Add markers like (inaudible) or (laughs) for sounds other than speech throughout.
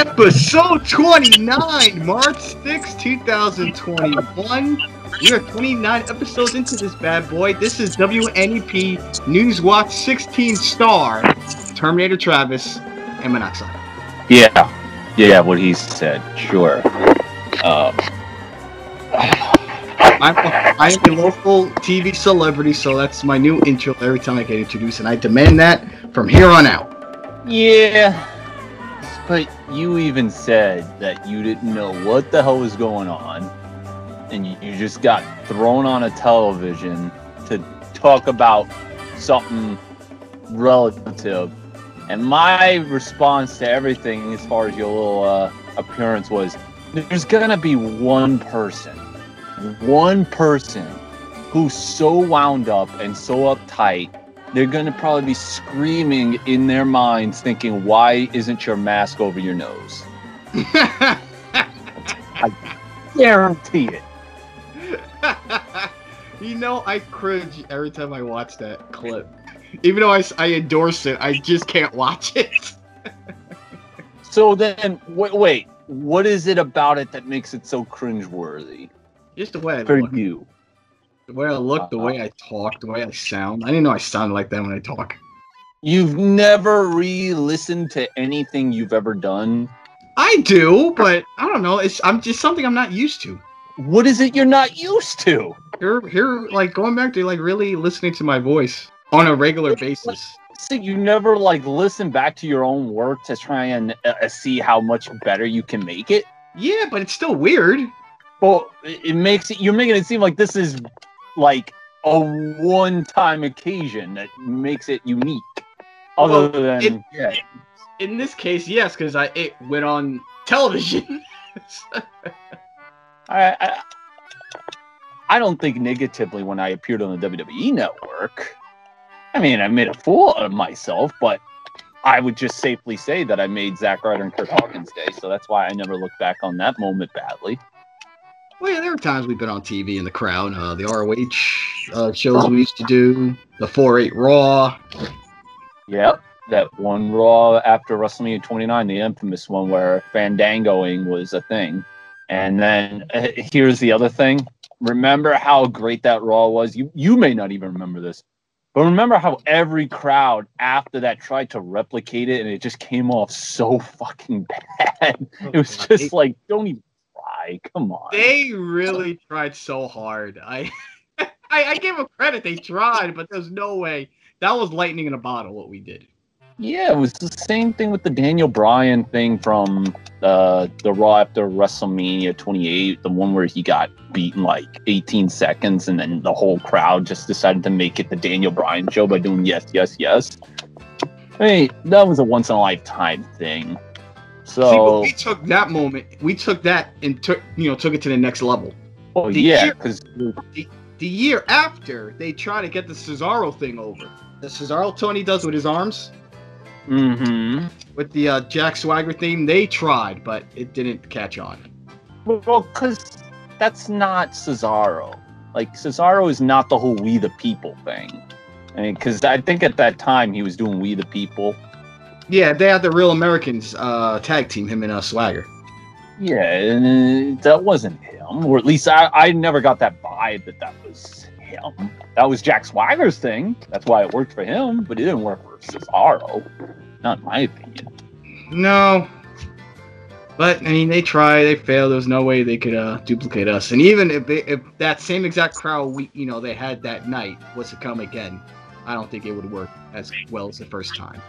Episode 29, March 6, 2021. We are 29 episodes into this bad boy. This is WNEP Newswatch 16 star Terminator Travis and Monoxide. Yeah, yeah, what he said. Sure. Um, I'm, I am a local TV celebrity, so that's my new intro every time I get introduced, and I demand that from here on out. yeah, but you even said that you didn't know what the hell was going on, and you, just got thrown on a television to talk about something relative. And my response to everything, as far as your little uh, appearance, was there's gonna be one person, one person who's so wound up and so uptight, they're gonna probably be screaming in their minds, thinking, "Why isn't your mask over your nose?" (laughs) I guarantee it. (laughs) you know, I cringe every time I watch that clip. Even though I, I endorse it, I just can't watch it. (laughs) So then, wait, wait, what is it about it that makes it so cringeworthy Just the way I for look, you? The way I look, the way I talk, the way I sound. I didn't know I sounded like that when I talk. You've never re-listened to anything you've ever done. I do, but I don't know. It's I'm just something I'm not used to. What is it you're not used to? Here, here, like going back to like really listening to my voice on a regular basis. So you never like listen back to your own work to try and uh, see how much better you can make it. Yeah, but it's still weird. Well, it it makes it. You're making it seem like this is like a one-time occasion that makes it unique. Other Well, than it- yeah, In this case, yes, because I it went on (laughs) television. (laughs) I, I I don't think negatively when I appeared on the WWE network. I mean, I made a fool of myself, but I would just safely say that I made Zack Ryder and Kurt Hawkins day, so that's why I never look back on that moment badly. Well, yeah, there were times we've been on TV in the crowd. Uh, the ROH uh, shows we used to do, the 4-8 Raw. Yep, that one Raw after WrestleMania 29, the infamous one where fandangoing was a thing. And then uh, here's the other thing. Remember how great that Raw was? You you may not even remember this, but remember how every crowd after that tried to replicate it, and it just came off so fucking (laughs) bad. It was just like, don't even Come on. They really tried so hard. I, (laughs) I, I give them credit. They tried, but there's no way. That was lightning in a bottle. What we did. Yeah, it was the same thing with the Daniel Bryan thing from uh, the Raw after WrestleMania 28, the one where he got beaten like 18 seconds, and then the whole crowd just decided to make it the Daniel Bryan show by doing yes, yes, yes. I mean, that was a once in a lifetime thing. See, but So, we took that moment. We took that and took you know took it to the next level. well, the yeah, because The year after, they try to get the Cesaro thing over. The Cesaro Tony does with his arms. Mm-hmm. with the uh, Jack Swagger theme. They tried, but it didn't catch on. well, because that's not Cesaro. Like Cesaro is not the whole "We the People" thing. I mean, because I think at that time he was doing "We the People." Yeah, they had the Real Americans uh, tag team him and uh, Swagger. Yeah, and uh, that wasn't him, or at least I, I never got that vibe that that was him. That was Jack Swagger's thing. That's why it worked for him, but it didn't work for Cesaro. Not in my opinion. No, but I mean they tried, they failed. There was no way they could uh, duplicate us. And even if they, if that same exact crowd we you know they had that night was to come again, I don't think it would work as well as the first time.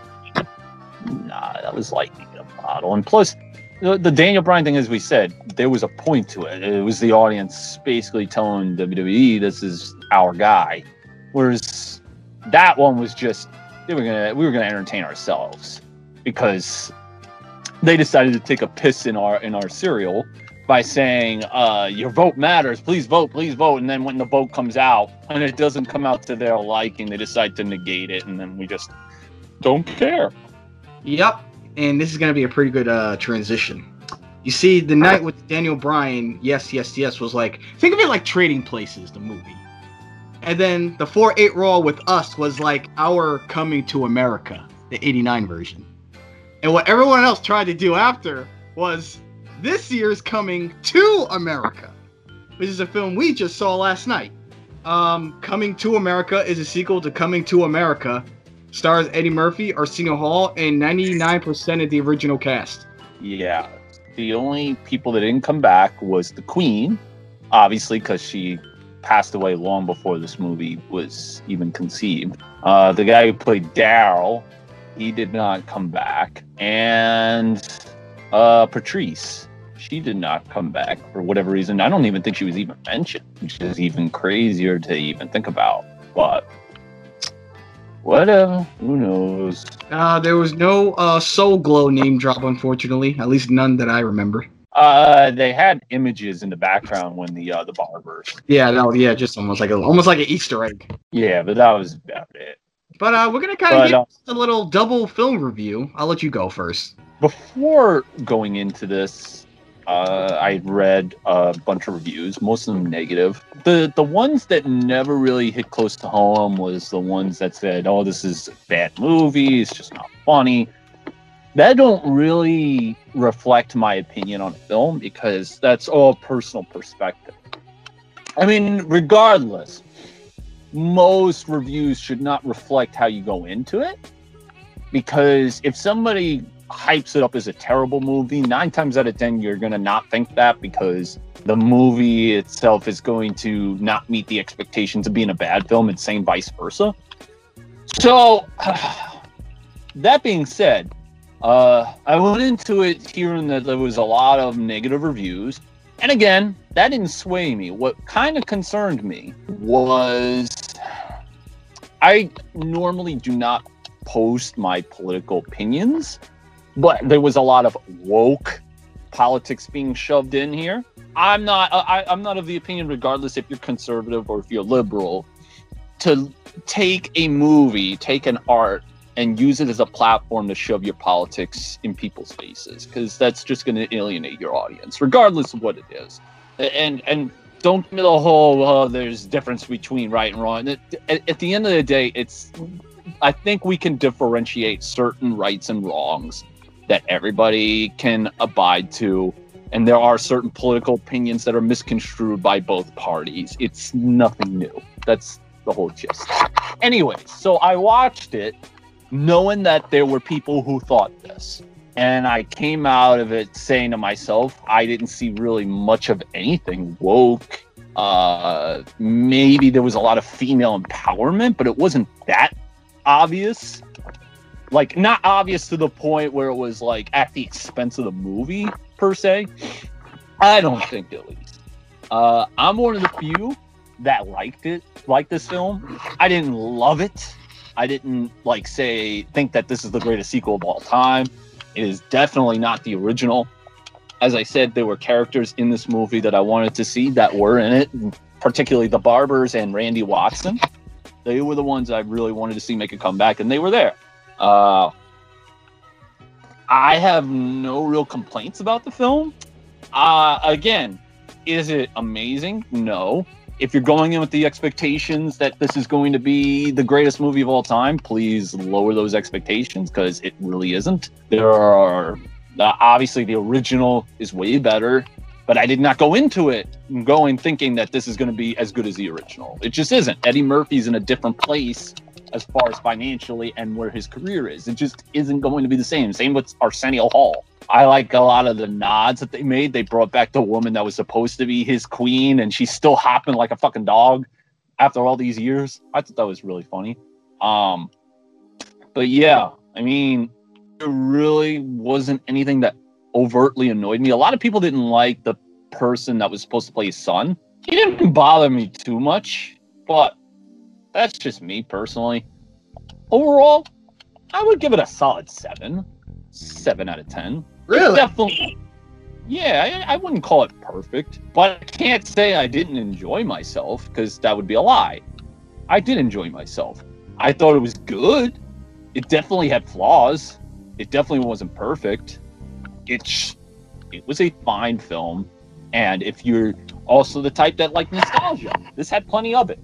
Nah, that was lightning in a bottle. And plus, the, the Daniel Bryan thing, as we said, there was a point to it. It was the audience basically telling WWE, "This is our guy," whereas that one was just they were gonna we were gonna entertain ourselves because they decided to take a piss in our in our cereal by saying, uh, "Your vote matters. Please vote. Please vote." And then when the vote comes out and it doesn't come out to their liking, they decide to negate it, and then we just don't care. Yep, and this is going to be a pretty good uh, transition. You see, the night with Daniel Bryan, yes, yes, yes, was like think of it like Trading Places, the movie, and then the four eight Raw with us was like our Coming to America, the '89 version. And what everyone else tried to do after was this year's Coming to America, which is a film we just saw last night. Um, Coming to America is a sequel to Coming to America, stars Eddie Murphy, Arsenio Hall, and 99% of the original cast. Yeah. The only people that didn't come back was the Queen, obviously, because she passed away long before this movie was even conceived. Uh, the guy who played Daryl, he did not come back. And uh, Patrice, she did not come back for whatever reason. I don't even think she was even mentioned, which is even crazier to even think about. But whatever, who knows? Uh, there was no uh, Soul Glo name drop, unfortunately. At least none that I remember. Uh, they had images in the background when the uh, the barbers. Yeah, no, yeah, just almost like a, almost like an Easter egg. Yeah, but that was about it. But uh, we're gonna kind of get uh, a little double film review. I'll let you go first. Before going into this, uh, I read a bunch of reviews, most of them negative. The the ones that never really hit close to home was the ones that said, "Oh, this is a bad movie. It's just not funny." That don't really reflect my opinion on a film because that's all personal perspective. I mean, regardless, most reviews should not reflect how you go into it because if somebody hypes it up as a terrible movie, nine times out of ten, you're going to not think that because the movie itself is going to not meet the expectations of being a bad film, and same vice versa. So, (sighs) that being said, uh, I went into it hearing that there was a lot of negative reviews. And again, that didn't sway me. What kind of concerned me was I normally do not post my political opinions, but there was a lot of woke politics being shoved in here. I'm not uh, I, I'm not of the opinion, regardless if you're conservative or if you're liberal, to take a movie, take an art, and use it as a platform to shove your politics in people's faces, because that's just going to alienate your audience, regardless of what it is. And and don't me the whole oh, there's difference between right and wrong. At, at the end of the day, it's I think we can differentiate certain rights and wrongs that everybody can abide to. And there are certain political opinions that are misconstrued by both parties. It's nothing new. That's the whole gist. Anyway, so I watched it knowing that there were people who thought this. And I came out of it saying to myself, I didn't see really much of anything woke. Uh, maybe there was a lot of female empowerment, but it wasn't that obvious. Like, not obvious to the point where it was like at the expense of the movie, per se. I don't think, at least. Uh, I'm one of the few that liked it, liked this film. I didn't love it. I didn't like say think that this is the greatest sequel of all time. It is definitely not the original. As I said, there were characters in this movie that I wanted to see that were in it, particularly the Barbers and Randy Watson. They were the ones I really wanted to see make a comeback, and they were there. Uh, I have no real complaints about the film. Uh, again, is it amazing? No. If you're going in with the expectations that this is going to be the greatest movie of all time, please lower those expectations because it really isn't. There are uh, obviously the original is way better, but I did not go into it going thinking that this is going to be as good as the original. It just isn't. Eddie Murphy's in a different place as far as financially and where his career is. It just isn't going to be the same. Same with Arsenio Hall. I like a lot of the nods that they made. They brought back the woman that was supposed to be his queen, and she's still hopping like a fucking dog after all these years. I thought that was really funny. Um, but yeah, I mean, there really wasn't anything that overtly annoyed me. A lot of people didn't like the person that was supposed to play his son. He didn't bother me too much, but that's just me personally. Overall, I would give it a solid seven. Seven out of ten. Really? Definitely. Yeah, I, I wouldn't call it perfect, but I can't say I didn't enjoy myself because that would be a lie. I did enjoy myself. I thought it was good. It definitely had flaws. It definitely wasn't perfect. It sh- it was a fine film, and if you're also the type that like nostalgia, this had plenty of it.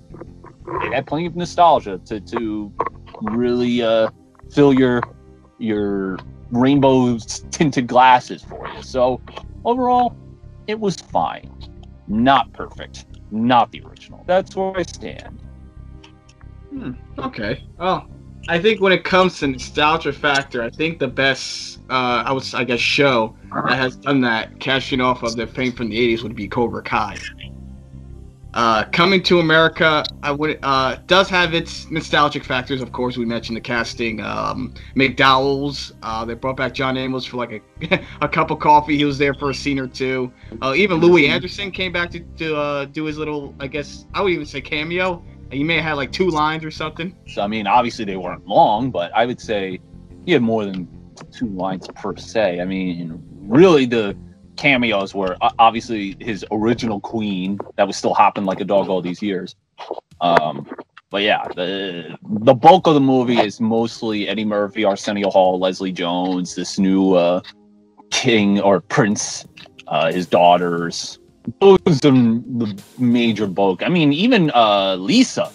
It had plenty of nostalgia to to really uh, fill your your rainbow tinted glasses for you. So overall, it was fine. Not perfect. Not the original. That's where I stand. Hmm, okay. Oh, I think when it comes to nostalgia factor, I think the best, uh, I was, I guess, show that has done that, cashing off of their fame from the '80s, would be Cobra Kai. Uh, coming to America, I would uh, does have its nostalgic factors. Of course, we mentioned the casting. Um, McDowell's. Uh, they brought back John Amos for like a, (laughs) a cup of coffee. He was there for a scene or two. Uh, even Louie Anderson came back to, to uh, do his little, I guess, I would even say cameo. He may have had like two lines or something. So I mean, obviously they weren't long, but I would say he had more than two lines per se. I mean, really the cameos were obviously his original queen that was still hopping like a dog all these years. Um, but yeah, the the bulk of the movie is mostly Eddie Murphy, Arsenio Hall, Leslie Jones, this new uh, king or prince, uh, his daughters. Those are the major bulk. I mean, even uh, Lisa.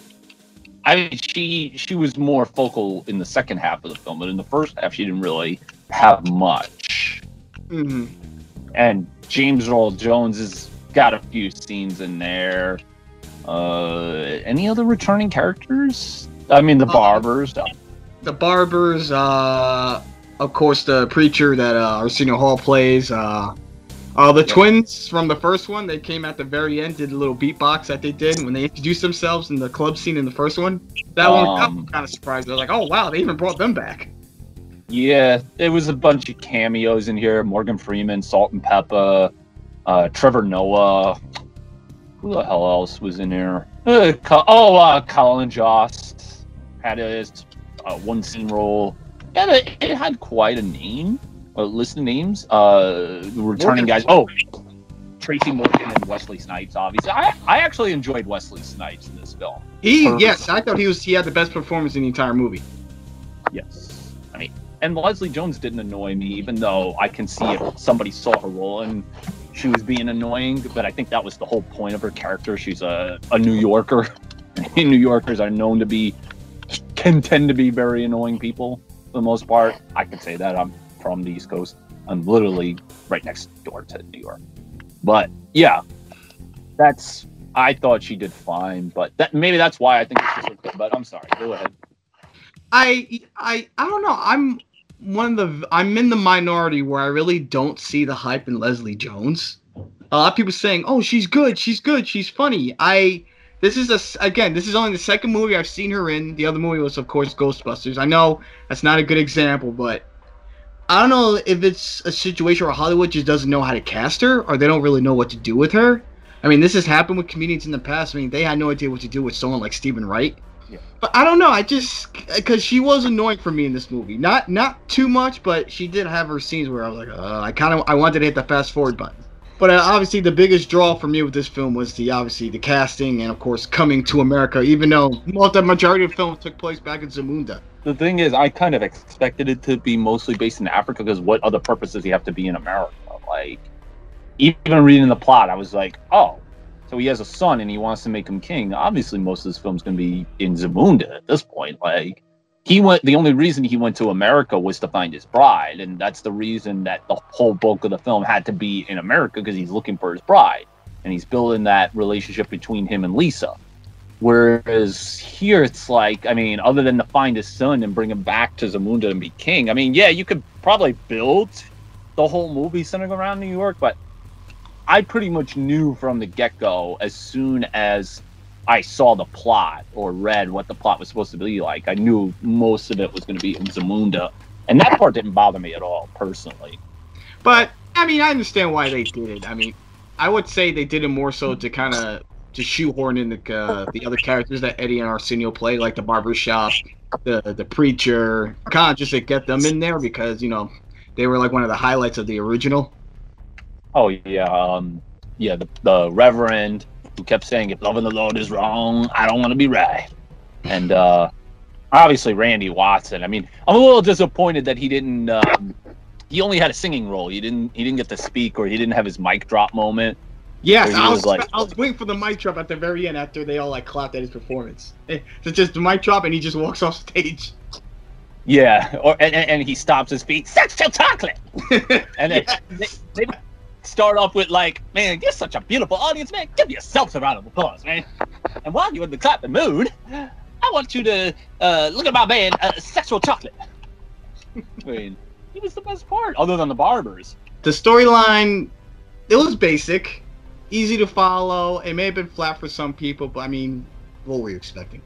I mean, she she was more focal in the second half of the film, but in the first half, she didn't really have much. Mm-hmm. And James Earl Jones has got a few scenes in there. Uh, any other returning characters? I mean, the Uh, barbers. The barbers, uh, of course, the preacher that uh, Arsenio Hall plays. Uh, uh, the twins from the first one, they came at the very end, did a little beatbox that they did when they introduced themselves in the club scene in the first one. That one Um, kind of surprised. I was like, oh wow, they even brought them back. Yeah, there was a bunch of cameos in here. Morgan Freeman, Salt-N-Pepa, uh, Trevor Noah. Who the hell else was in here? Uh, oh, uh, Colin Jost had a uh, one scene role. Yeah, it, it had quite a name. A list of names. Uh, the returning Morgan guys. Oh, Tracy Morgan and Wesley Snipes. Obviously, I I actually enjoyed Wesley Snipes in this film. He, Perfect. yes, I thought he was. He had the best performance in the entire movie. Yes. And Leslie Jones didn't annoy me, even though I can see if somebody saw her role and she was being annoying. But I think that was the whole point of her character. She's a, a New Yorker. (laughs) New Yorkers are known to be, can tend to be very annoying people for the most part. I can say that. I'm from the East Coast. I'm literally right next door to New York. But yeah, that's. I thought she did fine, but that maybe that's why I think just so good. But I'm sorry. Go ahead. I, I, I don't know. I'm one of the. I'm in the minority where I really don't see the hype in Leslie Jones. A lot of people saying, "Oh, she's good. She's good. She's funny." I. This is a again. This is only the second movie I've seen her in. The other movie was, of course, Ghostbusters. I know that's not a good example, but I don't know if it's a situation where Hollywood just doesn't know how to cast her, or they don't really know what to do with her. I mean, this has happened with comedians in the past. I mean, they had no idea what to do with someone like Steven Wright. But I don't know. I just because she was annoying for me in this movie. Not not too much, but she did have her scenes where I was like, uh, I kind of I wanted to hit the fast forward button. But uh, obviously, the biggest draw for me with this film was the obviously the casting and of course coming to America. Even though the majority of the film took place back in Zamunda. The thing is, I kind of expected it to be mostly based in Africa because what other purpose does he have to be in America? Like, even reading the plot, I was like, oh, so he has a son and he wants to make him king. Obviously, most of this film's going to be in Zamunda at this point. Like, he went, the only reason he went to America was to find his bride. And that's the reason that the whole bulk of the film had to be in America because he's looking for his bride. And he's building that relationship between him and Lisa. Whereas here, it's like, I mean, other than to find his son and bring him back to Zamunda and be king, I mean, yeah, you could probably build the whole movie centering around New York, but I pretty much knew from the get go as soon as I saw the plot or read what the plot was supposed to be like, I knew most of it was going to be in Zamunda. And that part didn't bother me at all, personally. But I mean, I understand why they did it. I mean, I would say they did it more so to kind of to shoehorn in the uh, the other characters that Eddie and Arsenio play, like the barbershop, the the preacher, kind of just to get them in there because you know they were like one of the highlights of the original. Oh, yeah. Um, yeah, the, the Reverend who kept saying, if loving the Lord is wrong, I don't want to be right. And uh, obviously, Randy Watson. I mean, I'm a little disappointed that he didn't. Um, he only had a singing role. He didn't. He didn't get to speak, or he didn't have his mic drop moment. Yes, I was was like- I was waiting for the mic drop at the very end after they all like clapped at his performance. Eh, It's just the mic drop and he just walks off stage. Yeah, or and, and he stops his feet. Sexual chocolate. (laughs) And then Yeah. they, they start off with like, "Man, you're such a beautiful audience, man. Give yourself a round of applause, man." And while you're in the clapping mood, I want you to uh, look at my man, uh, Sexual Chocolate. (laughs) I mean, he was the best part, other than the barbers. the storyline it was basic easy to follow it may have been flat for some people but i mean what were you expecting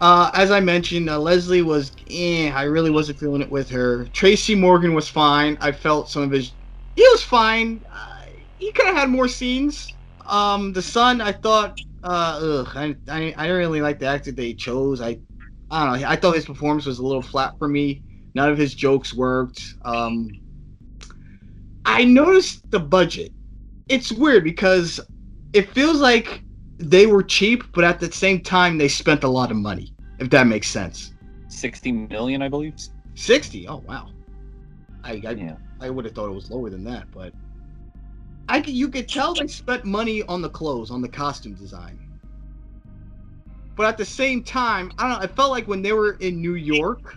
uh, as i mentioned uh, leslie was eh, i really wasn't feeling it with her tracy morgan was fine i felt some of his he was fine uh, he could have had more scenes um, the son i thought uh, ugh, I, I, I didn't really like the actor they chose i i don't know i thought his performance was a little flat for me none of his jokes worked um, I noticed the budget. It's weird because it feels like they were cheap, but at the same time they spent a lot of money. If that makes sense. Sixty million, I believe. Sixty. Oh wow. I I, Yeah. I would have thought it was lower than that, but I could, you could tell they spent money on the clothes, on the costume design. But at the same time, I don't know. I felt like when they were in New York,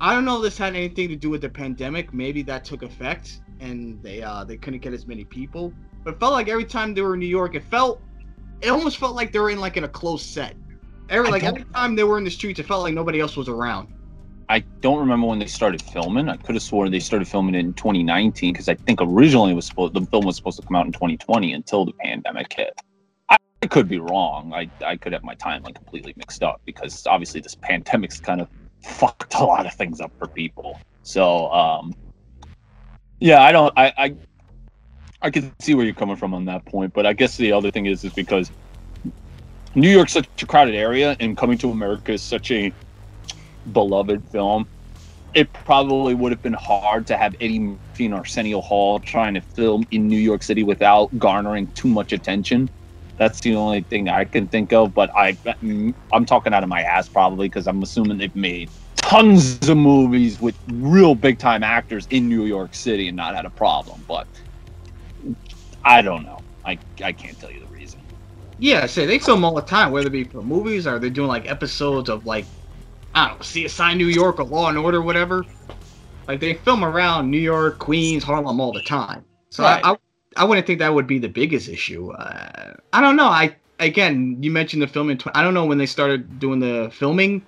I don't know if this had anything to do with the pandemic. Maybe that took effect, and they uh they couldn't get as many people. But it felt like every time they were in New York, it felt it almost felt like they were in like in a close set. Every like every time they were in the streets, it felt like nobody else was around. I don't remember when they started filming. I could have sworn they started filming it in 2019 because I think originally it was supposed the film was supposed to come out in 2020 until the pandemic hit. I, I could be wrong. I I could have my timeline completely mixed up because obviously this pandemic's kind of fucked a lot of things up for people. So um, yeah, I don't. I I I can see where you're coming from on that point, but I guess the other thing is is because New York's such a crowded area, and coming to America is such a beloved film. It probably would have been hard to have Eddie Murphy and Arsenio Hall trying to film in New York City without garnering too much attention. That's the only thing I can think of. But I, I'm talking out of my ass probably because I'm assuming they've made tons of movies with real big time actors in New York City and not had a problem. But I don't know. I I can't tell you the reason. Yeah, say they film all the time, whether it be for movies or they're doing like episodes of like I don't know, CSI New York or Law and Order, whatever. Like they film around New York, Queens, Harlem all the time. So Right. I, I I wouldn't think that would be the biggest issue. Uh, I don't know. I again, you mentioned the film in. Tw- I don't know when they started doing the filming.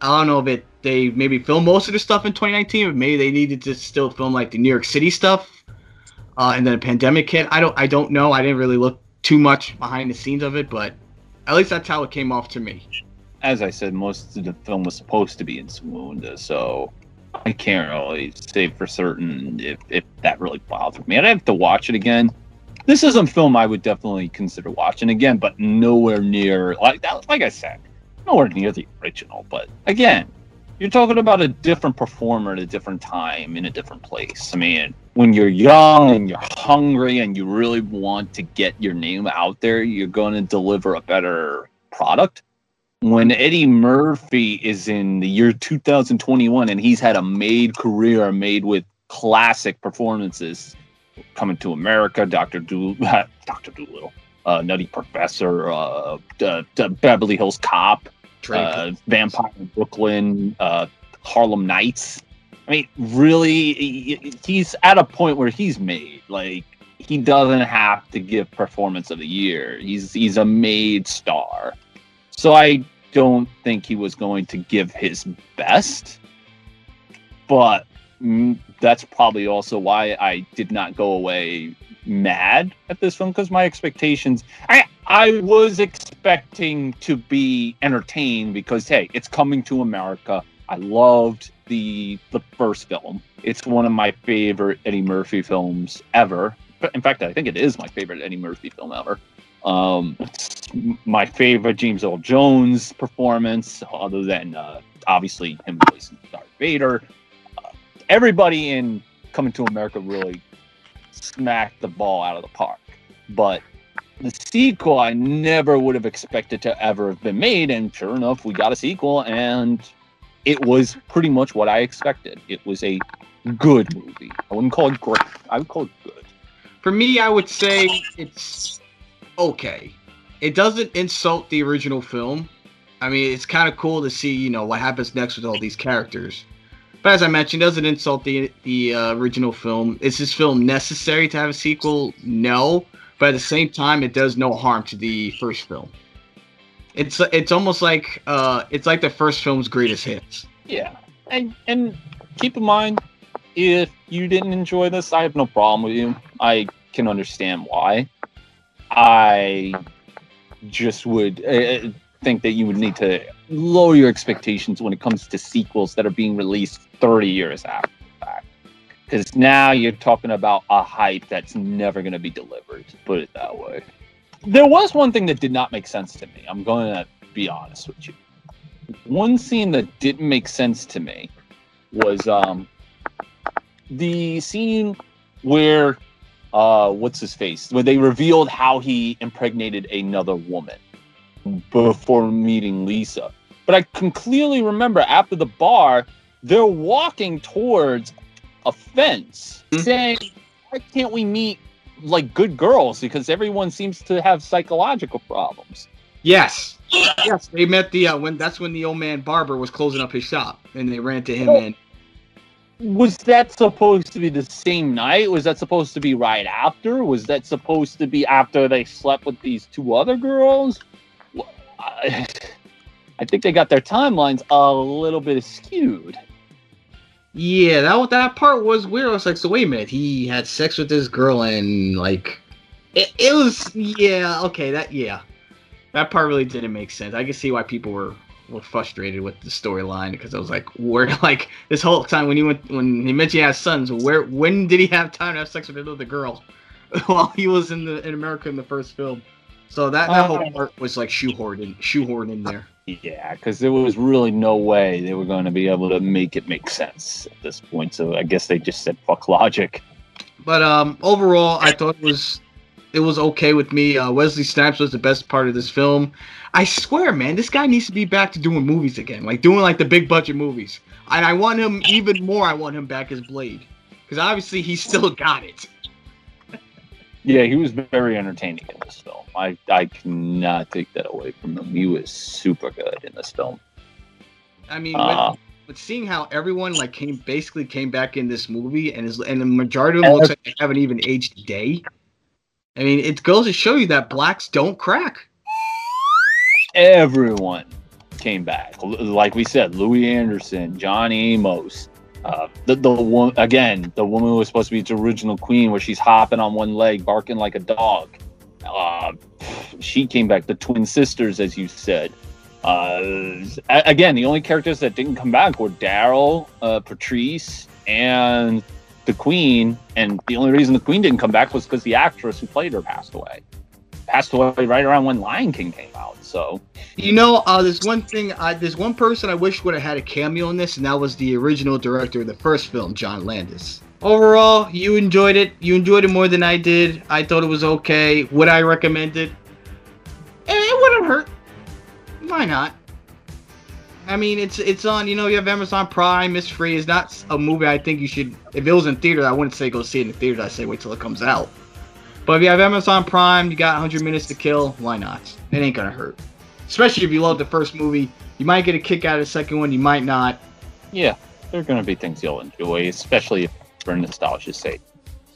I don't know if it they maybe filmed most of the stuff in 2019, or maybe they needed to still film like the New York City stuff. Uh, and then a pandemic hit. I don't I don't know. I didn't really look too much behind the scenes of it, but at least that's how it came off to me. As I said, most of the film was supposed to be in Zamunda, so I can't really say for certain if, if that really bothered me. I'd have to watch it again. This is a film I would definitely consider watching again, but nowhere near like that. Like I said, nowhere near the original. But again, you're talking about a different performer at a different time in a different place. I mean, when you're young and you're hungry and you really want to get your name out there, you're going to deliver a better product when Eddie Murphy is in the year 2021 and he's had a made career made with classic performances, Coming to America, Doctor Do, (laughs) Doctor Dolittle, uh, Nutty Professor, uh, uh, uh, Beverly Hills Cop, uh, Vampire in Brooklyn, uh, Harlem Nights. I mean, really, he's at a point where he's made like he doesn't have to give performance of the year. He's he's a made star. So I don't think he was going to give his best. But mm, that's probably also why I did not go away mad at this film because my expectations I I was expecting to be entertained because hey, it's coming to America. I loved the the first film. It's one of my favorite Eddie Murphy films ever. In fact, I think it is my favorite Eddie Murphy film ever. Um, my favorite James Earl Jones performance, other than uh, obviously him voicing Darth Vader. Uh, everybody in Coming to America really smacked the ball out of the park. But the sequel, I never would have expected to ever have been made, and sure enough, we got a sequel, and it was pretty much what I expected. It was a good movie. I wouldn't call it great. I would call it good. For me, I would say it's okay. It doesn't insult the original film. I mean, it's kind of cool to see, you know, what happens next with all these characters. But as I mentioned, doesn't insult the the uh, original film. Is this film necessary to have a sequel? No, but at the same time, it does no harm to the first film. It's it's almost like uh, it's like the first film's greatest hits. Yeah, and and keep in mind, if you didn't enjoy this, I have no problem with you. I can understand why. I just would uh, think that you would need to lower your expectations when it comes to sequels that are being released 30 years after that. Because now you're talking about a hype that's never going to be delivered, to put it that way. There was one thing that did not make sense to me. I'm going to be honest with you. One scene that didn't make sense to me was um, the scene where uh, what's his face where they revealed how he impregnated another woman before meeting Lisa. But I can clearly remember after the bar, they're walking towards a fence Mhm. saying, Why can't we meet like good girls? Because everyone seems to have psychological problems. Yes, yes, they met the uh, when that's when the old man barber was closing up his shop, and they ran to him and Was that supposed to be the same night? Was that supposed to be right after? Was that supposed to be after they slept with these two other girls? I, think they got their timelines a little bit skewed. Yeah, that that part was weird. I was like, so wait a minute, he had sex with this girl and like, it, it was yeah okay that yeah, that part really didn't make sense. I can see why people were were frustrated with the storyline because I was like, where (laughs) like this whole time when he went when he mentioned he has sons, where when did he have time to have sex with another girl (laughs) while he was in the in America in the first film? So that that whole Uh. part was like shoehorned in shoehorned in there. Yeah, because there was really no way they were going to be able to make it make sense at this point. So I guess they just said fuck logic. But um, overall, I thought it was it was okay with me. Uh, Wesley Snipes was the best part of this film. I swear, man, this guy needs to be back to doing movies again, like doing like the big budget movies. And I want him even more. I want him back as Blade, because obviously he still got it. Yeah, he was very entertaining in this film. I, I cannot take that away from him. He was super good in this film. I mean, Uh, with, with seeing how everyone like came basically came back in this movie, and is and the majority of them looks like they haven't even aged a day. I mean, it goes to show you that blacks don't crack. Everyone came back. Like we said, Louie Anderson, John Amos, uh, the the one again, the woman who was supposed to be its original queen, where she's hopping on one leg, barking like a dog. Uh, she came back. The twin sisters, as you said. Uh, again, the only characters that didn't come back were Daryl, uh, Patrice, and the Queen. And the only reason the Queen didn't come back was because the actress who played her passed away. Passed away right around when Lion King came out. So You know, uh, there's one thing. Uh, there's one person I wish would have had a cameo in this, and that was the original director of the first film, John Landis. Overall, you enjoyed it. You enjoyed it more than I did. I thought it was okay. Would I recommend it? Eh, It wouldn't hurt. Why not? I mean, it's it's on. You know, you have Amazon Prime. It's free. It's not a movie. I think you should. If it was in theater, I wouldn't say go see it in the theater. I say wait till it comes out. But if you have Amazon Prime, you got 100 minutes to kill. Why not? It ain't gonna hurt. Especially if you love the first movie, you might get a kick out of the second one. You might not. yeah, there are to be things you'll enjoy, especially for nostalgia's sake.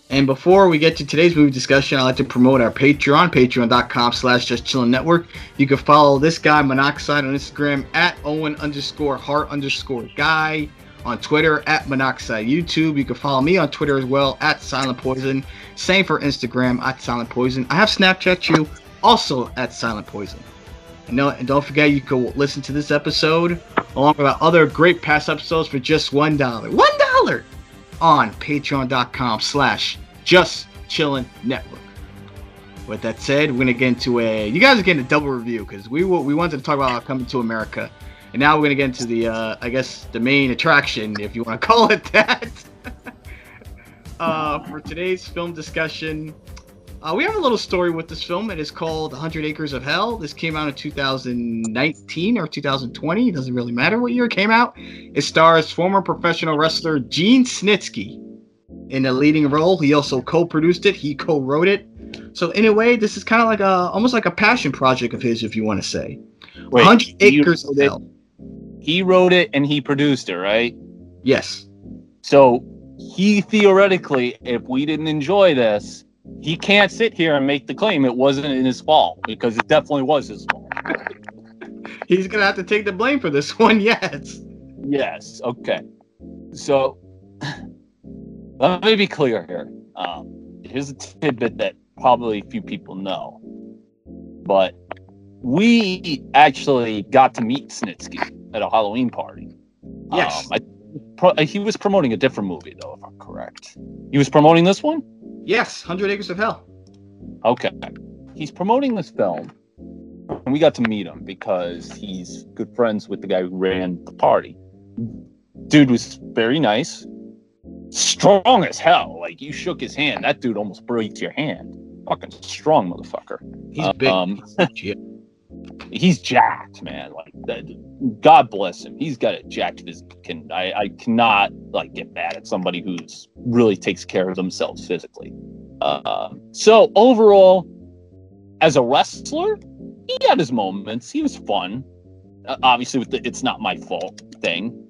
And before we get to today's movie discussion, I'd like to promote our Patreon, patreon.com slash just chillin' network. You can follow this guy, Monoxide, on Instagram at Owen underscore heart underscore guy. On Twitter at Monoxide YouTube. You can follow me on Twitter as well at Silent Poison. Same for Instagram at Silent Poison. I have Snapchat too, also at Silent Poison. And, no, and don't forget you can listen to this episode along with our other great past episodes for just one dollar. One dollar on patreon.com slash just chillin network with that said we're gonna get into a you guys are getting a double review because we we wanted to talk about coming to america and now we're gonna get into the uh i guess the main attraction if you want to (laughs) call it that (laughs) uh for today's film discussion uh, we have a little story with this film. It is called 100 Acres of Hell. This came out in 2019 or 2020. It doesn't really matter what year it came out. It stars former professional wrestler Gene Snitsky in a leading role. He also co-produced it. He co-wrote it. So in a way, this is kind of like a almost like a passion project of his, if you want to say. Wait, 100 he Acres of Hell. He wrote it and he produced it, right? Yes. So he theoretically, if we didn't enjoy this, he can't sit here and make the claim it wasn't in his fault because it definitely was his fault. (laughs) He's gonna have to take the blame for this (laughs) one. Yes. Yes. Okay. So (clears throat) let me be clear here. Um, here's a tidbit that probably few people know, but we actually got to meet Snitsky at a Halloween party. Yes. Um, I, pro, he was promoting a different movie, though, if I'm correct. He was promoting this one. Yes. Hundred Acres of Hell. Okay. He's promoting this film, and we got to meet him because he's good friends with the guy who ran the party. Dude was very nice, strong as hell. Like you shook his hand, that dude almost breaks your hand. Fucking strong motherfucker. He's big. Um. (laughs) he's jacked, man. Like that. God bless him. He's got a jacked physique, and I, I cannot like get mad at somebody who's really takes care of themselves physically. Uh, so overall, as a wrestler, he had his moments. He was fun. Uh, obviously, with the "it's not my fault" thing.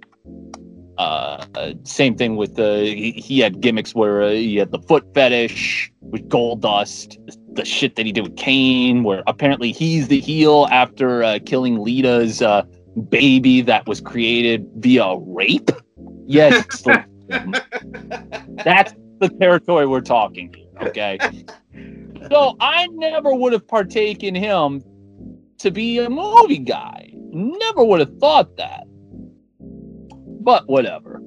Uh, uh, same thing with the he, he had gimmicks where uh, he had the foot fetish with gold dust shit that he did with Kane, where apparently he's the heel after uh, killing Lita's uh, baby that was created via rape. Yes, (laughs) that's the territory we're talking here. Okay, so I never would have partaken him to be a movie guy. Never would have thought that. But whatever.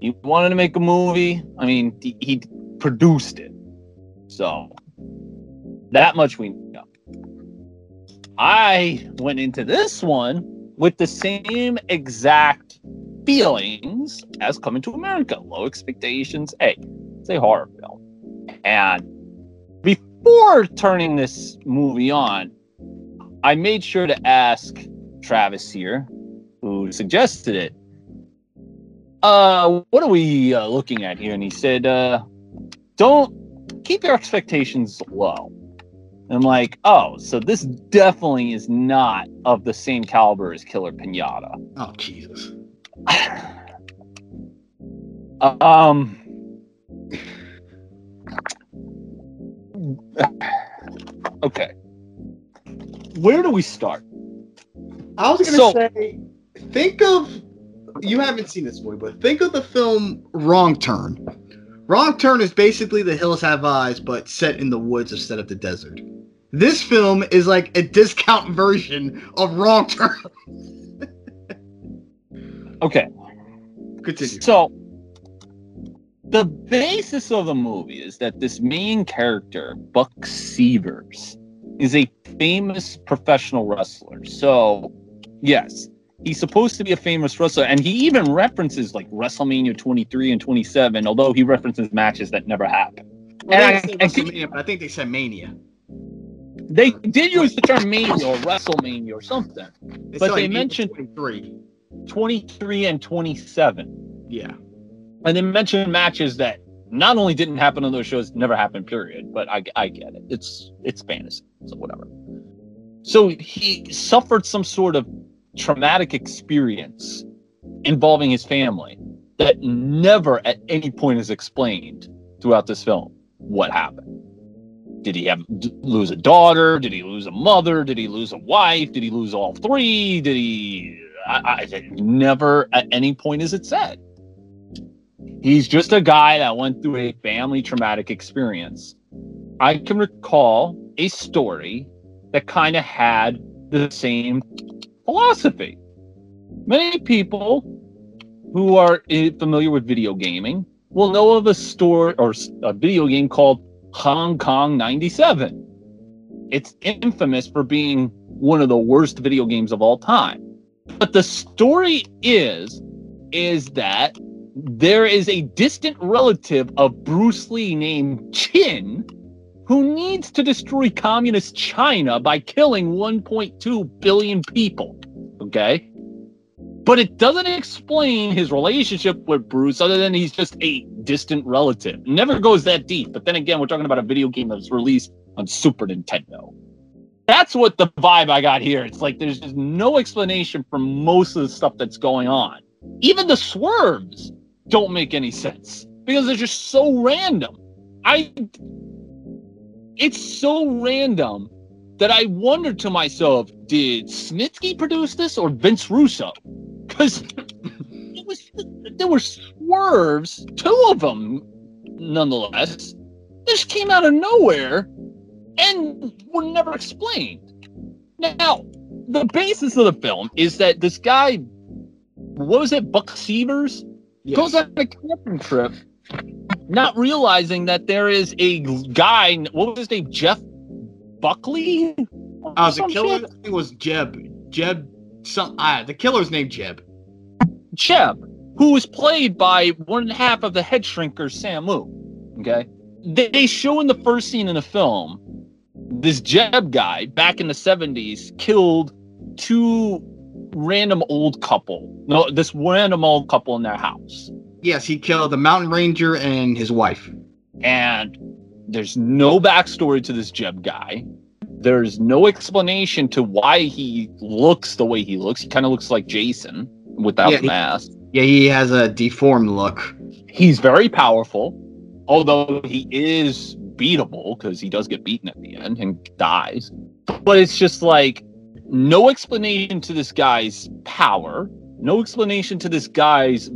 He wanted to make a movie. I mean, he, he produced it. So that much we know. I went into this one with the same exact feelings as Coming to America. Low expectations. Hey, it's a horror film. And before turning this movie on, I made sure to ask Travis here, who suggested it, uh, what are we uh, looking at here? And he said, uh, don't keep your expectations low. I'm like, oh, so this definitely is not of the same caliber as Killer Pinata. Oh Jesus. (laughs) um. Okay. Where do we start? I was gonna So- say, think of you haven't seen this movie, but think of the film Wrong Turn. Wrong Turn is basically The Hills Have Eyes, but set in the woods instead of the desert. This film is like a discount version of Wrong Turn. (laughs) Okay. Continue. So, the basis of the movie is that this main character, Buck Severs, is a famous professional wrestler. So, yes, he's supposed to be a famous wrestler, and he even references like WrestleMania 23 and 27, although he references matches that never happened. Well, and I- they said I WrestleMania, but I think they said Mania. They did use the term Mania or WrestleMania or something. They But they mentioned- 23. 23 and 27. Yeah. and they mentioned matches that not only didn't happen on those shows, never happened. Period. But I, I get it. It's it's fantasy, so whatever. So he suffered some sort of traumatic experience involving his family that never at any point is explained throughout this film. What happened? Did he have lose a daughter? Did he lose a mother? Did he lose a wife? Did he lose all three? Did he? I, I never at any point is it said. He's just a guy that went through a family traumatic experience. I can recall a story that kind of had the same philosophy. Many people who are eh, familiar with video gaming will know of a story or a video game called Hong Kong 97. It's infamous for being one of the worst video games of all time. But the story is is that there is a distant relative of Bruce Lee named Chin who needs to destroy communist China by killing 1.2 billion people. Okay? But it doesn't explain his relationship with Bruce other than he's just a distant relative. Never goes that deep. But then again, we're talking about a video game that was released on Super Nintendo. That's what the vibe I got here. It's like there's just no explanation for most of the stuff that's going on. Even the swerves don't make any sense because they're just so random. I it's so random that I wondered to myself, did Snitsky produce this or Vince Russo? Because it was there were swerves, two of them, nonetheless. This came out of nowhere and were never explained. Now, the basis of the film is that this guy, what was it, Buck Severs, Yes. goes on a camping trip, not realizing that there is a guy. What was his name? Jeff Buckley. Uh, the Some killer shit? name was Jeb. Jeb. Some. Ah, the killer's name Jeb. Jeb, who was played by one half of the head shrinker Samu. Okay, they, they show in the first scene in the film this Jeb guy back in the seventies killed two random old couple. No, this random old couple in their house. Yes, he killed the mountain ranger and his wife. and there's no backstory to this Jeb guy. There's no explanation to why he looks the way he looks. He kind of looks like Jason without Yeah, the he- mask. Yeah, he has a deformed look. He's very powerful, although he is beatable because he does get beaten at the end and dies. But it's just like no explanation to this guy's power, no explanation to this guy's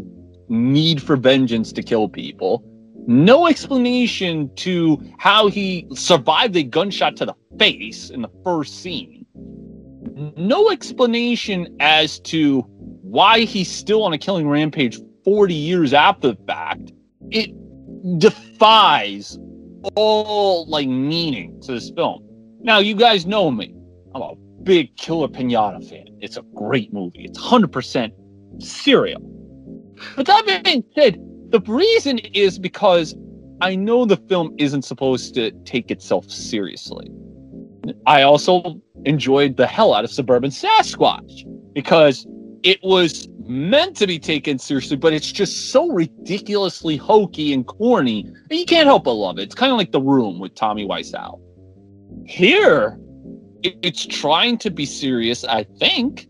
need for vengeance to kill people, no explanation to how he survived a gunshot to the face in the first scene, no explanation as to why he's still on a killing rampage 40 years after the fact. It defies all like meaning to this film. Now, you guys know me. I'm a big Killer Pinata fan. It's a great movie. It's 100% serial. But that being said, the reason is because I know the film isn't supposed to take itself seriously. I also enjoyed the hell out of Suburban Sasquatch because it was meant to be taken seriously, but it's just so ridiculously hokey and corny, and you can't help but love it. It's kind of like The Room with Tommy Wiseau. Here, it's trying to be serious, I think,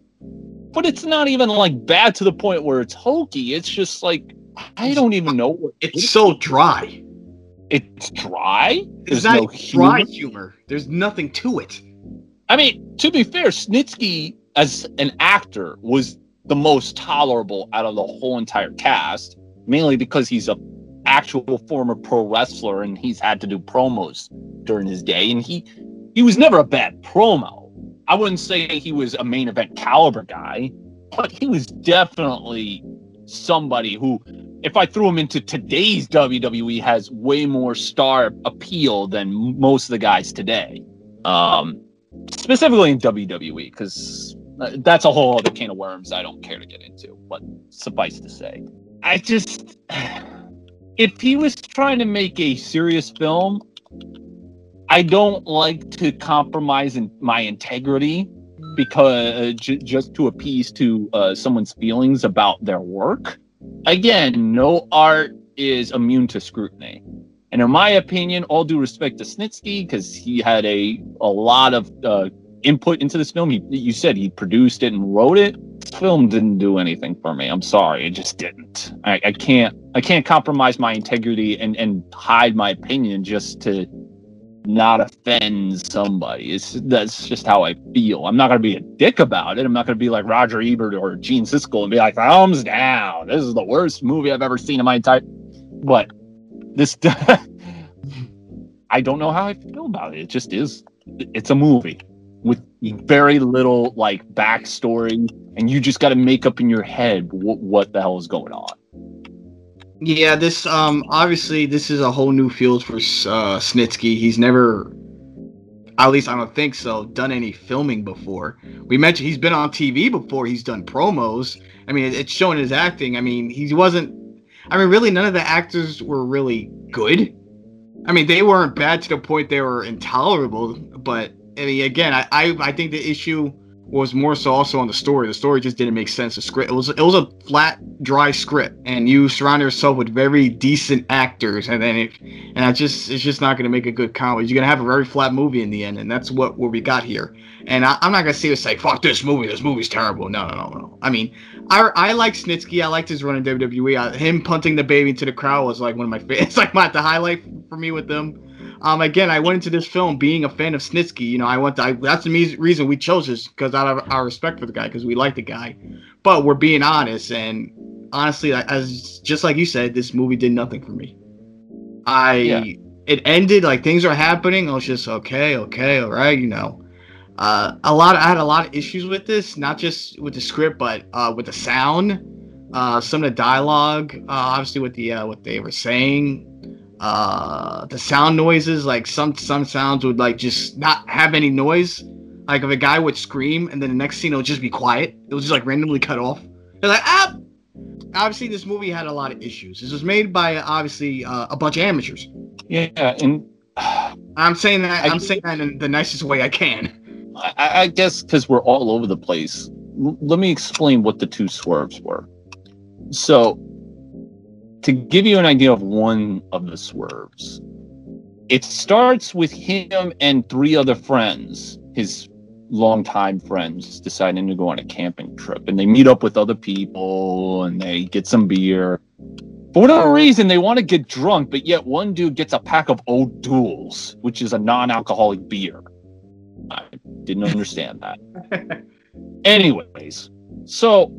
but it's not even like bad to the point where it's hokey. It's just like I don't even know. What, It's so dry. it's dry. It's There's not no dry humor. humor. There's nothing to it. I mean, to be fair, Snitsky as an actor was the most tolerable out of the whole entire cast, mainly because he's a actual former pro wrestler and he's had to do promos during his day, and he he was never a bad promo. I wouldn't say he was a main event caliber guy, but he was definitely somebody who, if I threw him into today's WWE, has way more star appeal than most of the guys today. Um, specifically in WWE, because that's a whole other can of worms I don't care to get into. But suffice to say, I just, (sighs) if he was trying to make a serious film, I don't like to compromise in my integrity because uh, j- just to appease to uh, someone's feelings about their work. Again, no art is immune to scrutiny. And in my opinion, all due respect to Snitsky, because he had a a lot of uh, input into this film. He, you said he produced it and wrote it. This film didn't do anything for me. I'm sorry, it just didn't. I, I can't I can't compromise my integrity and and hide my opinion just to not offend somebody. It's that's just how I feel. I'm not gonna be a dick about it. I'm not gonna be like Roger Ebert or Gene Siskel and be like, thumbs down. This is the worst movie I've ever seen in my entire. But this, (laughs) I don't know how I feel about it. It just is. It's a movie with very little like backstory, and you just got to make up in your head what, what the hell is going on. Yeah, this um obviously this is a whole new field for uh, Snitsky. He's never, at least I don't think so, done any filming before. We mentioned he's been on TV before. He's done promos. I mean, it's showing his acting. I mean, he wasn't. I mean, really, none of the actors were really good. I mean, they weren't bad to the point they were intolerable. But I mean, again, I I, I think the issue was more so also on the story. The story just didn't make sense. The script it was it was a flat, dry script, and you surround yourself with very decent actors, and then it and I just it's just not going to make a good comedy. You're going to have a very flat movie in the end, and that's what what we got here. And I, am not going to say say fuck this movie. This movie's terrible. No, no, no, no. I mean, I I like Snitsky. I liked his run in WWE. I, him punting the baby into the crowd was like one of my. (laughs) It's like my the highlight for me with them. Um, again, I went into this film being a fan of Snitsky. You know, I went. To, I, that's the reason we chose this because out of our respect for the guy, because we like the guy. But we're being honest, and honestly, as just like you said, this movie did nothing for me. I yeah. it ended like things are happening. I was just okay, okay, all right, you know. Uh, a lot. I had a lot of issues with this, not just with the script, but uh, with the sound, uh, some of the dialogue, uh, obviously with the uh, what they were saying, uh the sound noises like some some sounds would like just not have any noise. Like if a guy would scream and then the next scene it would just be quiet it was just like randomly cut off. They're like ah! Obviously this movie had a lot of issues. This was made by obviously uh, a bunch of amateurs. Yeah and (sighs) i'm saying that I, am saying that in the nicest way i can. I, I guess because we're all over the place. L- let me explain what the two swerves were. So to give you an idea of one of the swerves, it starts with him and three other friends, his longtime friends, deciding to go on a camping trip. And they meet up with other people and they get some beer. For whatever reason, they want to get drunk, but yet one dude gets a pack of O'Doul's, which is a non alcoholic beer. I didn't understand that. (laughs) Anyways, so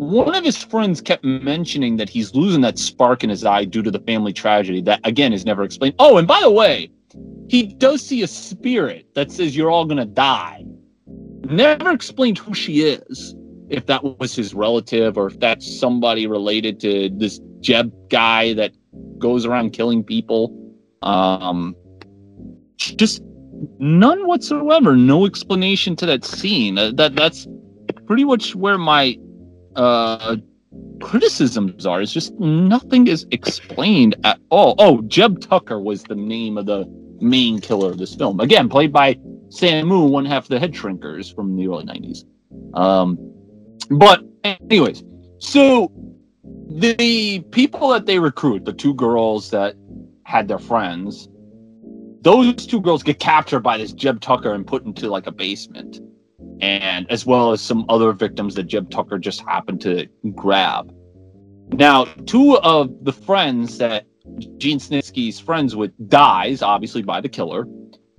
one of his friends kept mentioning that he's losing that spark in his eye due to the family tragedy that again is never explained. Oh, and by the way, he does see a spirit that says you're all gonna die. Never explained who she is, if that was his relative or if that's somebody related to this Jeb guy that goes around killing people. Um, just none whatsoever. No explanation to that scene. That that's pretty much where my uh, criticisms are. It's just nothing is explained at all. Oh, Jeb Tucker was the name of the main killer of this film. Again, played by Samu, one half of the head shrinkers from the early 90s. Um, but, anyways, so the people that they recruit, the two girls that had their friends, those two girls get captured by this Jeb Tucker and put into like a basement and as well as some other victims that Jeb Tucker just happened to grab. Now, two of the friends that Gene Snitsky's friends with dies, obviously by the killer,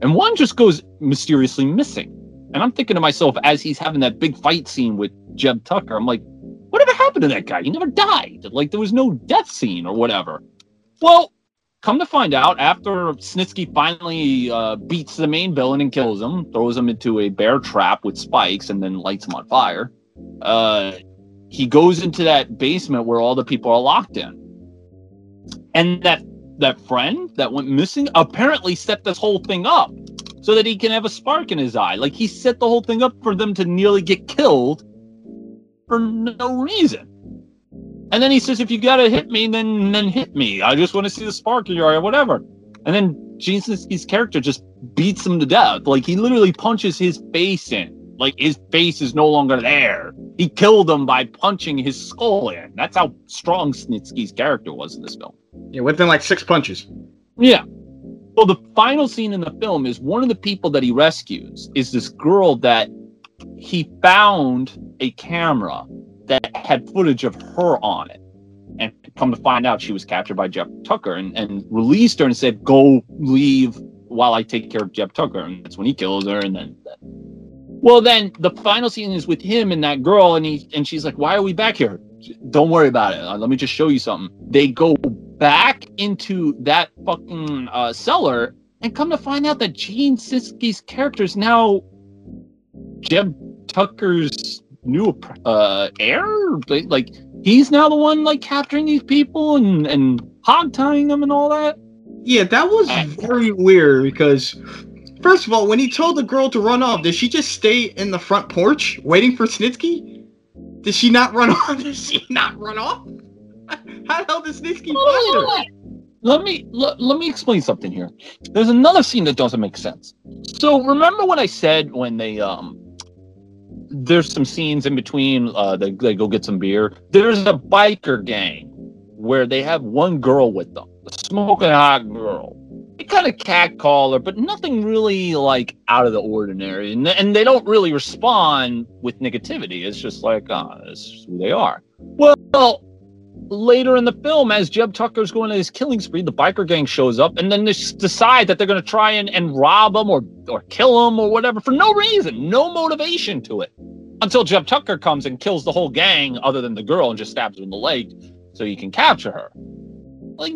and one just goes mysteriously missing. And I'm thinking to myself, as he's having that big fight scene with Jeb Tucker, I'm like, whatever happened to that guy? He never died. Like there was no death scene or whatever. Well, come to find out, after Snitsky finally uh, beats the main villain and kills him, throws him into a bear trap with spikes, and then lights him on fire, uh, he goes into that basement where all the people are locked in. And that that friend that went missing apparently set this whole thing up so that he can have a spark in his eye. Like he set the whole thing up for them to nearly get killed for no reason. And then he says, if you gotta hit me, then then hit me. I just want to see the spark in your eye, or whatever. And then Gene's character just beats him to death. Like he literally punches his face in. Like his face is no longer there. He killed him by punching his skull in. That's how strong Snitsky's character was in this film. Yeah, within like six punches. Yeah. Well, the final scene in the film is one of the people that he rescues is this girl that he found a camera that had footage of her on it. And come to find out, she was captured by Jeb Tucker and, and released her and said, Go leave while I take care of Jeb Tucker. And that's when he kills her. And then, well, then the final scene is with him and that girl. And he and she's like, Why are we back here? Don't worry about it. Uh, let me just show you something. They go back into that fucking uh, cellar and come to find out that Gene Snitsky's character is now Jeb Tucker's new uh, heir. Like he's now the one like capturing these people and and hog tying them and all that. Yeah, that was very weird because first of all, when he told the girl to run off, did she just stay in the front porch waiting for Snitsky? Did she not run (laughs) off? Did she not run off? (laughs) How the hell did Snitsky find her? Let me let, let me explain something here. There's another scene that doesn't make sense. So remember what I said when they um there's some scenes in between. Uh, they, they go get some beer. There's a biker gang where they have one girl with them, a smoking hot girl. They kind of catcall her, but nothing really like out of the ordinary. And, and they don't really respond with negativity. It's just like, ah, oh, who they are. Well, later in the film, as Jeb Tucker's going on his killing spree, the biker gang shows up, and then they decide that they're going to try and, and rob him or or kill him or whatever for no reason, no motivation to it, until Jeb Tucker comes and kills the whole gang, other than the girl, and just stabs her in the leg so he can capture her. Like,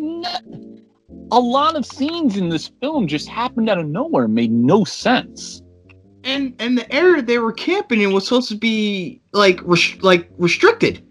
a lot of scenes in this film just happened out of nowhere, made no sense. And and the area they were camping in was supposed to be like res- like restricted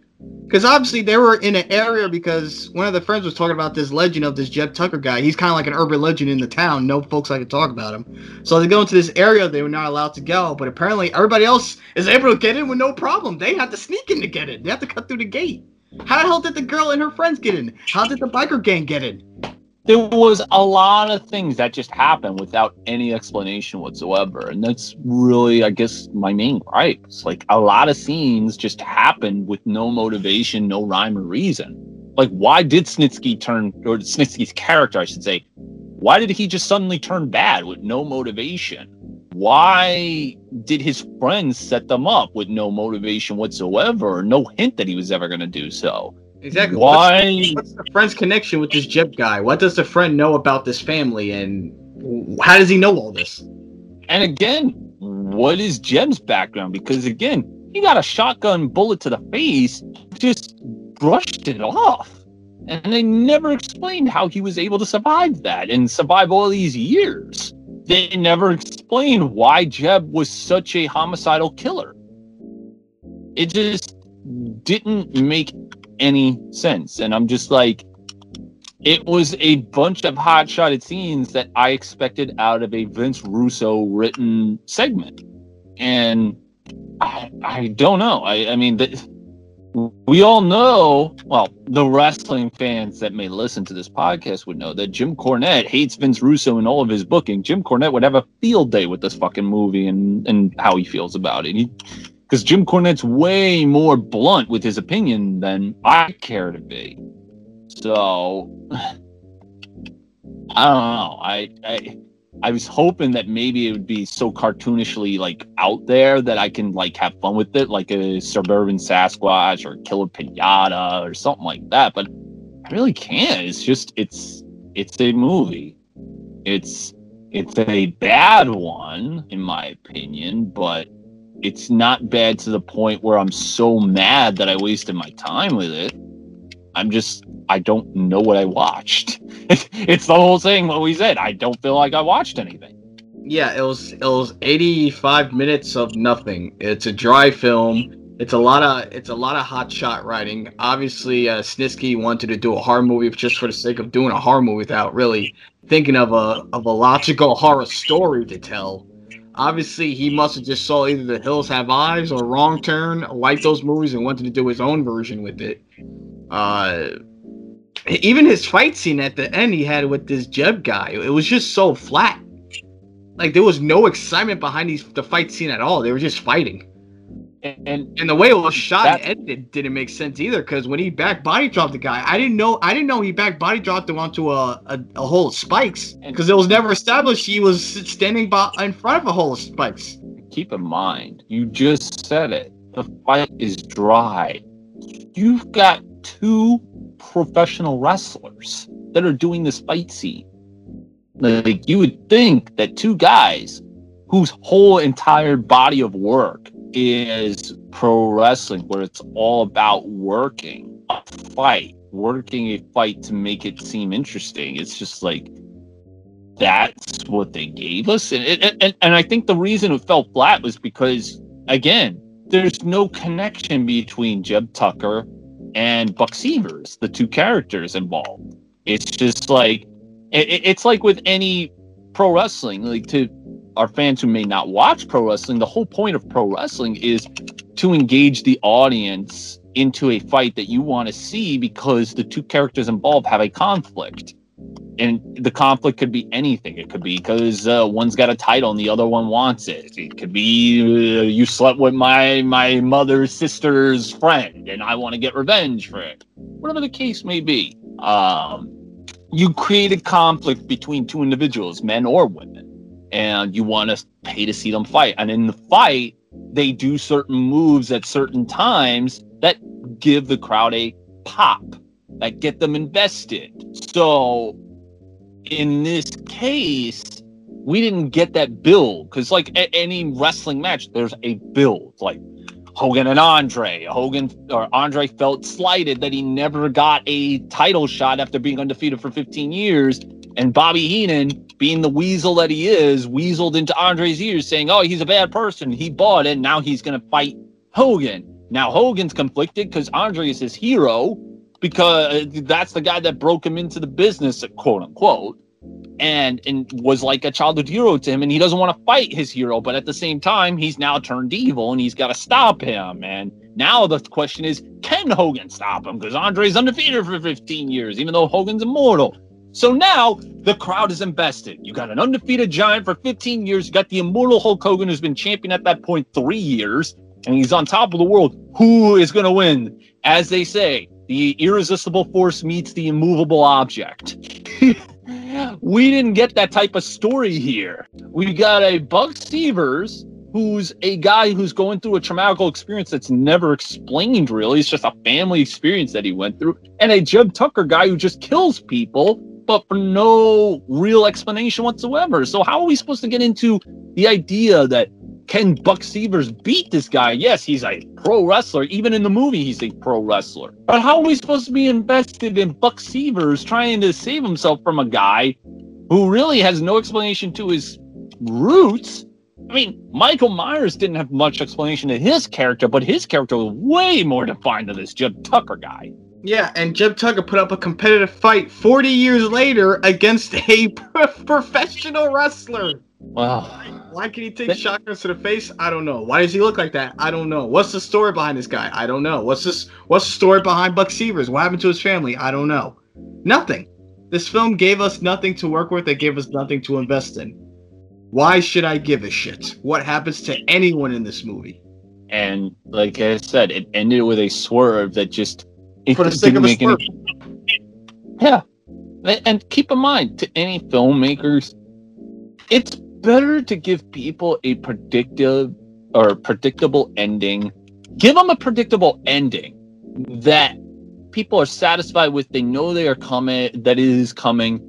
because obviously they were in an area because one of the friends was talking about this legend of this Jeb Tucker guy. He's kind of like an urban legend in the town. No folks like to talk about him. So they go into this area they were not allowed to go, but apparently everybody else is able to get in with no problem. They have to sneak in to get in. They have to cut through the gate. How the hell did the girl and her friends get in? How did the biker gang get in? There was a lot of things that just happened without any explanation whatsoever and that's really i guess my main gripe it's like a lot of scenes just happened with no motivation no rhyme or reason. Like why did snitsky turn or snitsky's character i should say why did he just suddenly turn bad with no motivation? Why did his friends set them up with no motivation whatsoever no hint that he was ever going to do so Exactly. Why? What's, what's, the friend's connection with this Jeb guy? What does the friend know about this family, and how does he know all this? And again, what is Jeb's background? Because again, he got a shotgun bullet to the face, just brushed it off, and they never explained how he was able to survive that and survive all these years. They never explained why Jeb was such a homicidal killer. It just didn't make any sense. And I'm just like, it was a bunch of hot shotted scenes that I expected out of a Vince Russo written segment. And I, I don't know. I, I mean, the, we all know, well, the wrestling fans that may listen to this podcast would know that Jim Cornette hates Vince Russo in all of his booking. Jim Cornette would have a field day with this fucking movie and, and how he feels about it. He, because Jim Cornette's way more blunt with his opinion than I care to be. So (sighs) I don't know. I, I I was hoping that maybe it would be so cartoonishly like out there that I can like have fun with it, like a suburban Sasquatch or Killer Pinata or something like that. But I really can't. It's just it's it's a movie. It's it's a bad one in my opinion, but it's not bad to the point where I'm so mad that I wasted my time with it. I'm just I don't know what I watched. (laughs) it's the whole thing what we said. I don't feel like I watched anything. Yeah, it was it was 85 minutes of nothing. It's a dry film. It's a lot of it's a lot of hot shot writing. Obviously, uh, Snitsky wanted to do a horror movie just for the sake of doing a horror movie without really thinking of a of a logical horror story to tell obviously he must have just saw either The Hills Have Eyes or Wrong Turn, liked those movies, and wanted to do his own version with it. Uh, even his fight scene at the end he had with this Jeb guy, it was just so flat. Like there was no excitement behind these the fight scene at all. They were just fighting. And, and the way it was shot that, and edited didn't make sense either. Because when he back body dropped the guy, I didn't know. I didn't know he back body dropped him onto a a, a hole of spikes. Because it was never established he was standing by, in front of a hole of spikes. Keep in mind, you just said it. The fight is dry. You've got two professional wrestlers that are doing this fight scene. Like you would think that two guys whose whole entire body of work is pro wrestling, where it's all about working a fight, working a fight to make it seem interesting. It's just like that's what they gave us, and and and I think the reason it fell flat was because again, there's no connection between Jeb Tucker and Buck Severs, the two characters involved. It's just like it, it's like with any pro wrestling, like to our fans who may not watch pro wrestling, the whole point of pro wrestling is to engage the audience into a fight that you want to see because the two characters involved have a conflict. and the conflict could be anything. It could be because uh, one's got a title and the other one wants it. It could be uh, you slept with my my mother's sister's friend, and I want to get revenge for it. Whatever the case may be, um, you create a conflict between two individuals, men or women, and you want to pay to see them fight. And in the fight, they do certain moves at certain times that give the crowd a pop that get them invested. So in this case, we didn't get that build because, like a- any wrestling match, there's a build. Like Hogan and Andre. Hogan or Andre felt slighted that he never got a title shot after being undefeated for 15 years. And Bobby Heenan, being the weasel that he is, weaseled into Andre's ears saying, Oh, he's a bad person. He bought it. Now he's going to fight Hogan. Now Hogan's conflicted because Andre is his hero because uh, that's the guy that broke him into the business, quote unquote, and and was like a childhood hero to him, and he doesn't want to fight his hero, but at the same time, he's now turned evil, and he's got to stop him. And now the question is, can Hogan stop him? Because Andre's undefeated for 15 years, even though Hogan's immortal. So now the crowd is invested. You got an undefeated giant for 15 years. You got the immortal Hulk Hogan, who's been champion at that point three years, and he's on top of the world. Who is going to win? As they say, the irresistible force meets the immovable object. (laughs) we didn't get that type of story here. We got a Buck Stevens who's a guy who's going through a traumatic experience that's never explained really. It's just a family experience that he went through. And a Jeb Tucker guy who just kills people, but for no real explanation whatsoever. So how are we supposed to get into the idea that can Buck Stevens beat this guy? Yes, he's a pro wrestler. Even in the movie, he's a pro wrestler. But how are we supposed to be invested in Buck Stevens trying to save himself from a guy who really has no explanation to his roots? I mean, Michael Myers didn't have much explanation to his character, but his character was way more defined than this Jeb Tucker guy. Yeah, and Jeb Tucker put up a competitive fight 40 years later against a (laughs) professional wrestler. Wow. Why can he take that, shotguns to the face? I don't know. Why does he look like that? I don't know. What's the story behind this guy? I don't know. What's this? What's the story behind Buck Stevens? What happened to his family? I don't know. Nothing. This film gave us nothing to work with. It gave us nothing to invest in. Why should I give a shit? What happens to anyone in this movie? And like I said, it ended with a swerve that just it for the sake of a. Any... Yeah, and keep in mind to any filmmakers, it's better to give people a predictive or predictable ending. Give them a predictable ending that people are satisfied with. They know they are coming, that it is coming,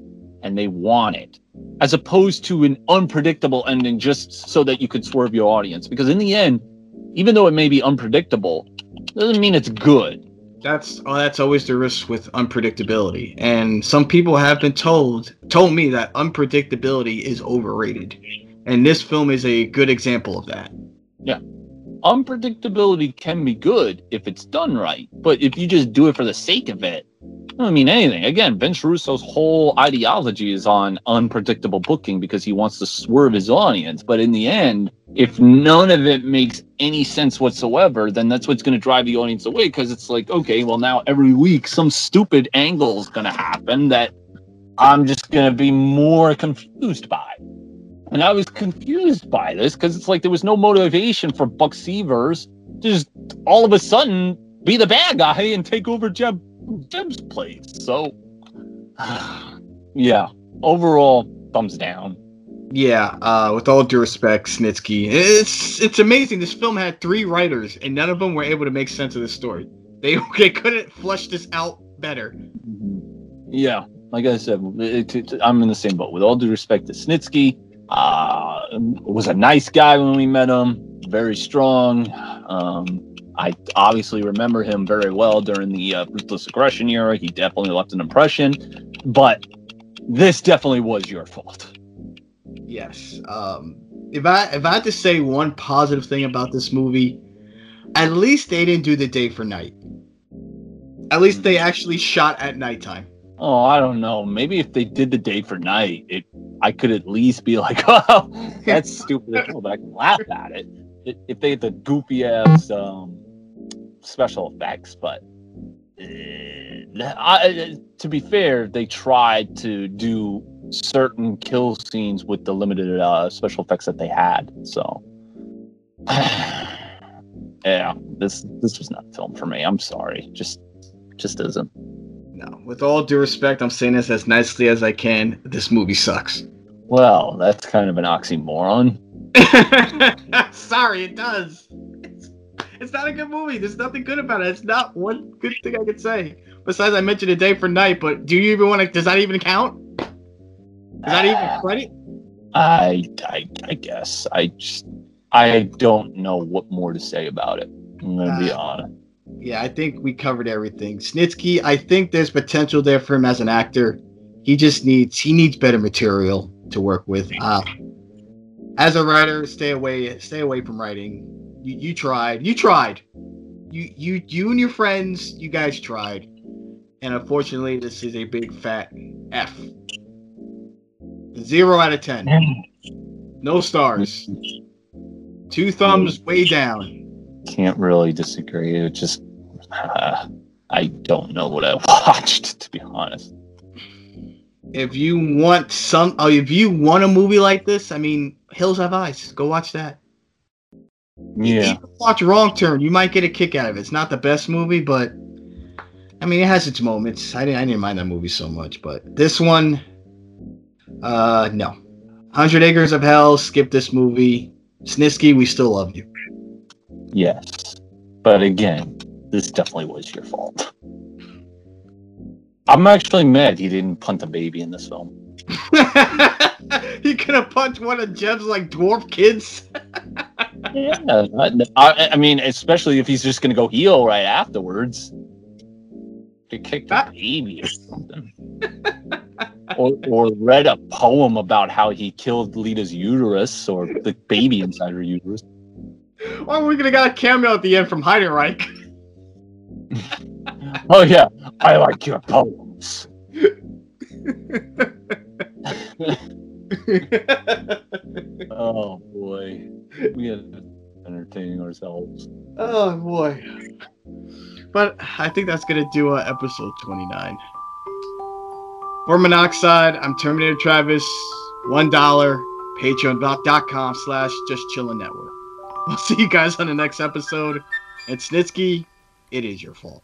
and they want it, as opposed to an unpredictable ending just so that you could swerve your audience. Because in the end, even though it may be unpredictable, doesn't mean it's good. That's oh, that's always the risk with unpredictability. And some people have been told told me that unpredictability is overrated. And this film is a good example of that. Yeah. Unpredictability can be good if it's done right, but if you just do it for the sake of it, I don't mean anything. Again, Vince Russo's whole ideology is on unpredictable booking because he wants to swerve his audience. But in the end, if none of it makes any sense whatsoever, then that's what's going to drive the audience away because it's like, okay, well, now every week some stupid angle is going to happen that I'm just going to be more confused by. And I was confused by this because it's like there was no motivation for Buck Stevens to just all of a sudden be the bad guy and take over Jeb Jeb's place. So, (sighs) yeah, overall, thumbs down. Yeah, uh, with all due respect, Snitsky, it's it's amazing. This film had three writers, and none of them were able to make sense of this story. They (laughs) they couldn't flush this out better. Yeah, like I said, it, it, I'm in the same boat. With all due respect to Snitsky, uh, was a nice guy when we met him. Very strong. Um, I obviously remember him very well during the uh, ruthless aggression era. He definitely left an impression, but this definitely was your fault. Yes. Um, if I if I had to say one positive thing about this movie, at least they didn't do the day for night. At least they actually shot at nighttime. Oh, I don't know. Maybe if they did the day for night, it I could at least be like, (laughs) "Oh, that's stupid." But I can laugh at it. If they had the goofy ass um, special effects, but uh, I, to be fair, they tried to do certain kill scenes with the limited uh, special effects that they had. So, (sighs) yeah, this this was not film for me. I'm sorry, just just isn't. No, with all due respect, I'm saying this as nicely as I can. This movie sucks. Well, that's kind of an oxymoron. (laughs) Sorry, it does. It's, it's not a good movie. There's nothing good about it. It's not one good thing I could say. Besides, I mentioned a day for night, but do you even want to? Does that even count? Is that even credit? I, I, I guess I just I don't know what more to say about it. I'm gonna be Uh, honest. Yeah, I think we covered everything. Snitsky, I think there's potential there for him as an actor. He just needs he needs better material to work with. Uh, as a writer, stay away stay away from writing. You you tried. You tried. You you you and your friends, you guys tried. And unfortunately, this is a big fat F. Zero out of ten. No stars. Two thumbs way down. Can't really disagree. It just uh, I don't know what I (laughs) watched to be honest. if you want some oh if you want a movie like this i mean hills have eyes go watch that. Yeah, Even watch wrong turn. You might get a kick out of it. It's not the best movie but i mean it has its moments. I didn't, I didn't mind that movie so much but this one uh no. 100 acres of hell skip this movie. Snitsky we still love you yes, but again, this definitely was your fault. I'm actually mad he didn't punt a baby in this film. (laughs) he could have punched one of jeb's like dwarf kids (laughs) Yeah, I, I mean, especially if he's just gonna go heal right afterwards. To kick the That- baby or something. or, or read a poem about how he killed Lita's uterus or the baby inside her uterus. Or we're gonna got a cameo at the end from heidenreich (laughs) Oh yeah, I like your poems. (laughs) Oh boy, we are entertaining ourselves. Oh boy. But I think that's gonna do uh, episode 29. For Monoxide, I'm Terminator Travis. One dollar. Patreon.com slash just chillin' network. We'll see you guys on the next episode. And Snitsky, it is your fault.